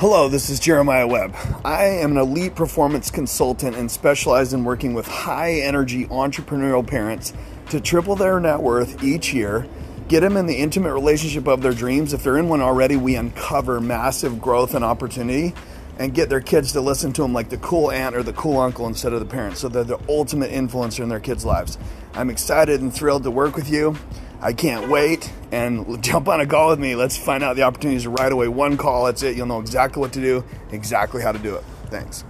Hello, this is Jeremiah Webb. I am an elite performance consultant and specialize in working with high energy entrepreneurial parents to triple their net worth each year, get them in the intimate relationship of their dreams. If they're in one already, we uncover massive growth and opportunity and get their kids to listen to them like the cool aunt or the cool uncle instead of the parents. So they're the ultimate influencer in their kids' lives. I'm excited and thrilled to work with you. I can't wait and jump on a call with me. Let's find out the opportunities right away. One call, that's it. You'll know exactly what to do, exactly how to do it. Thanks.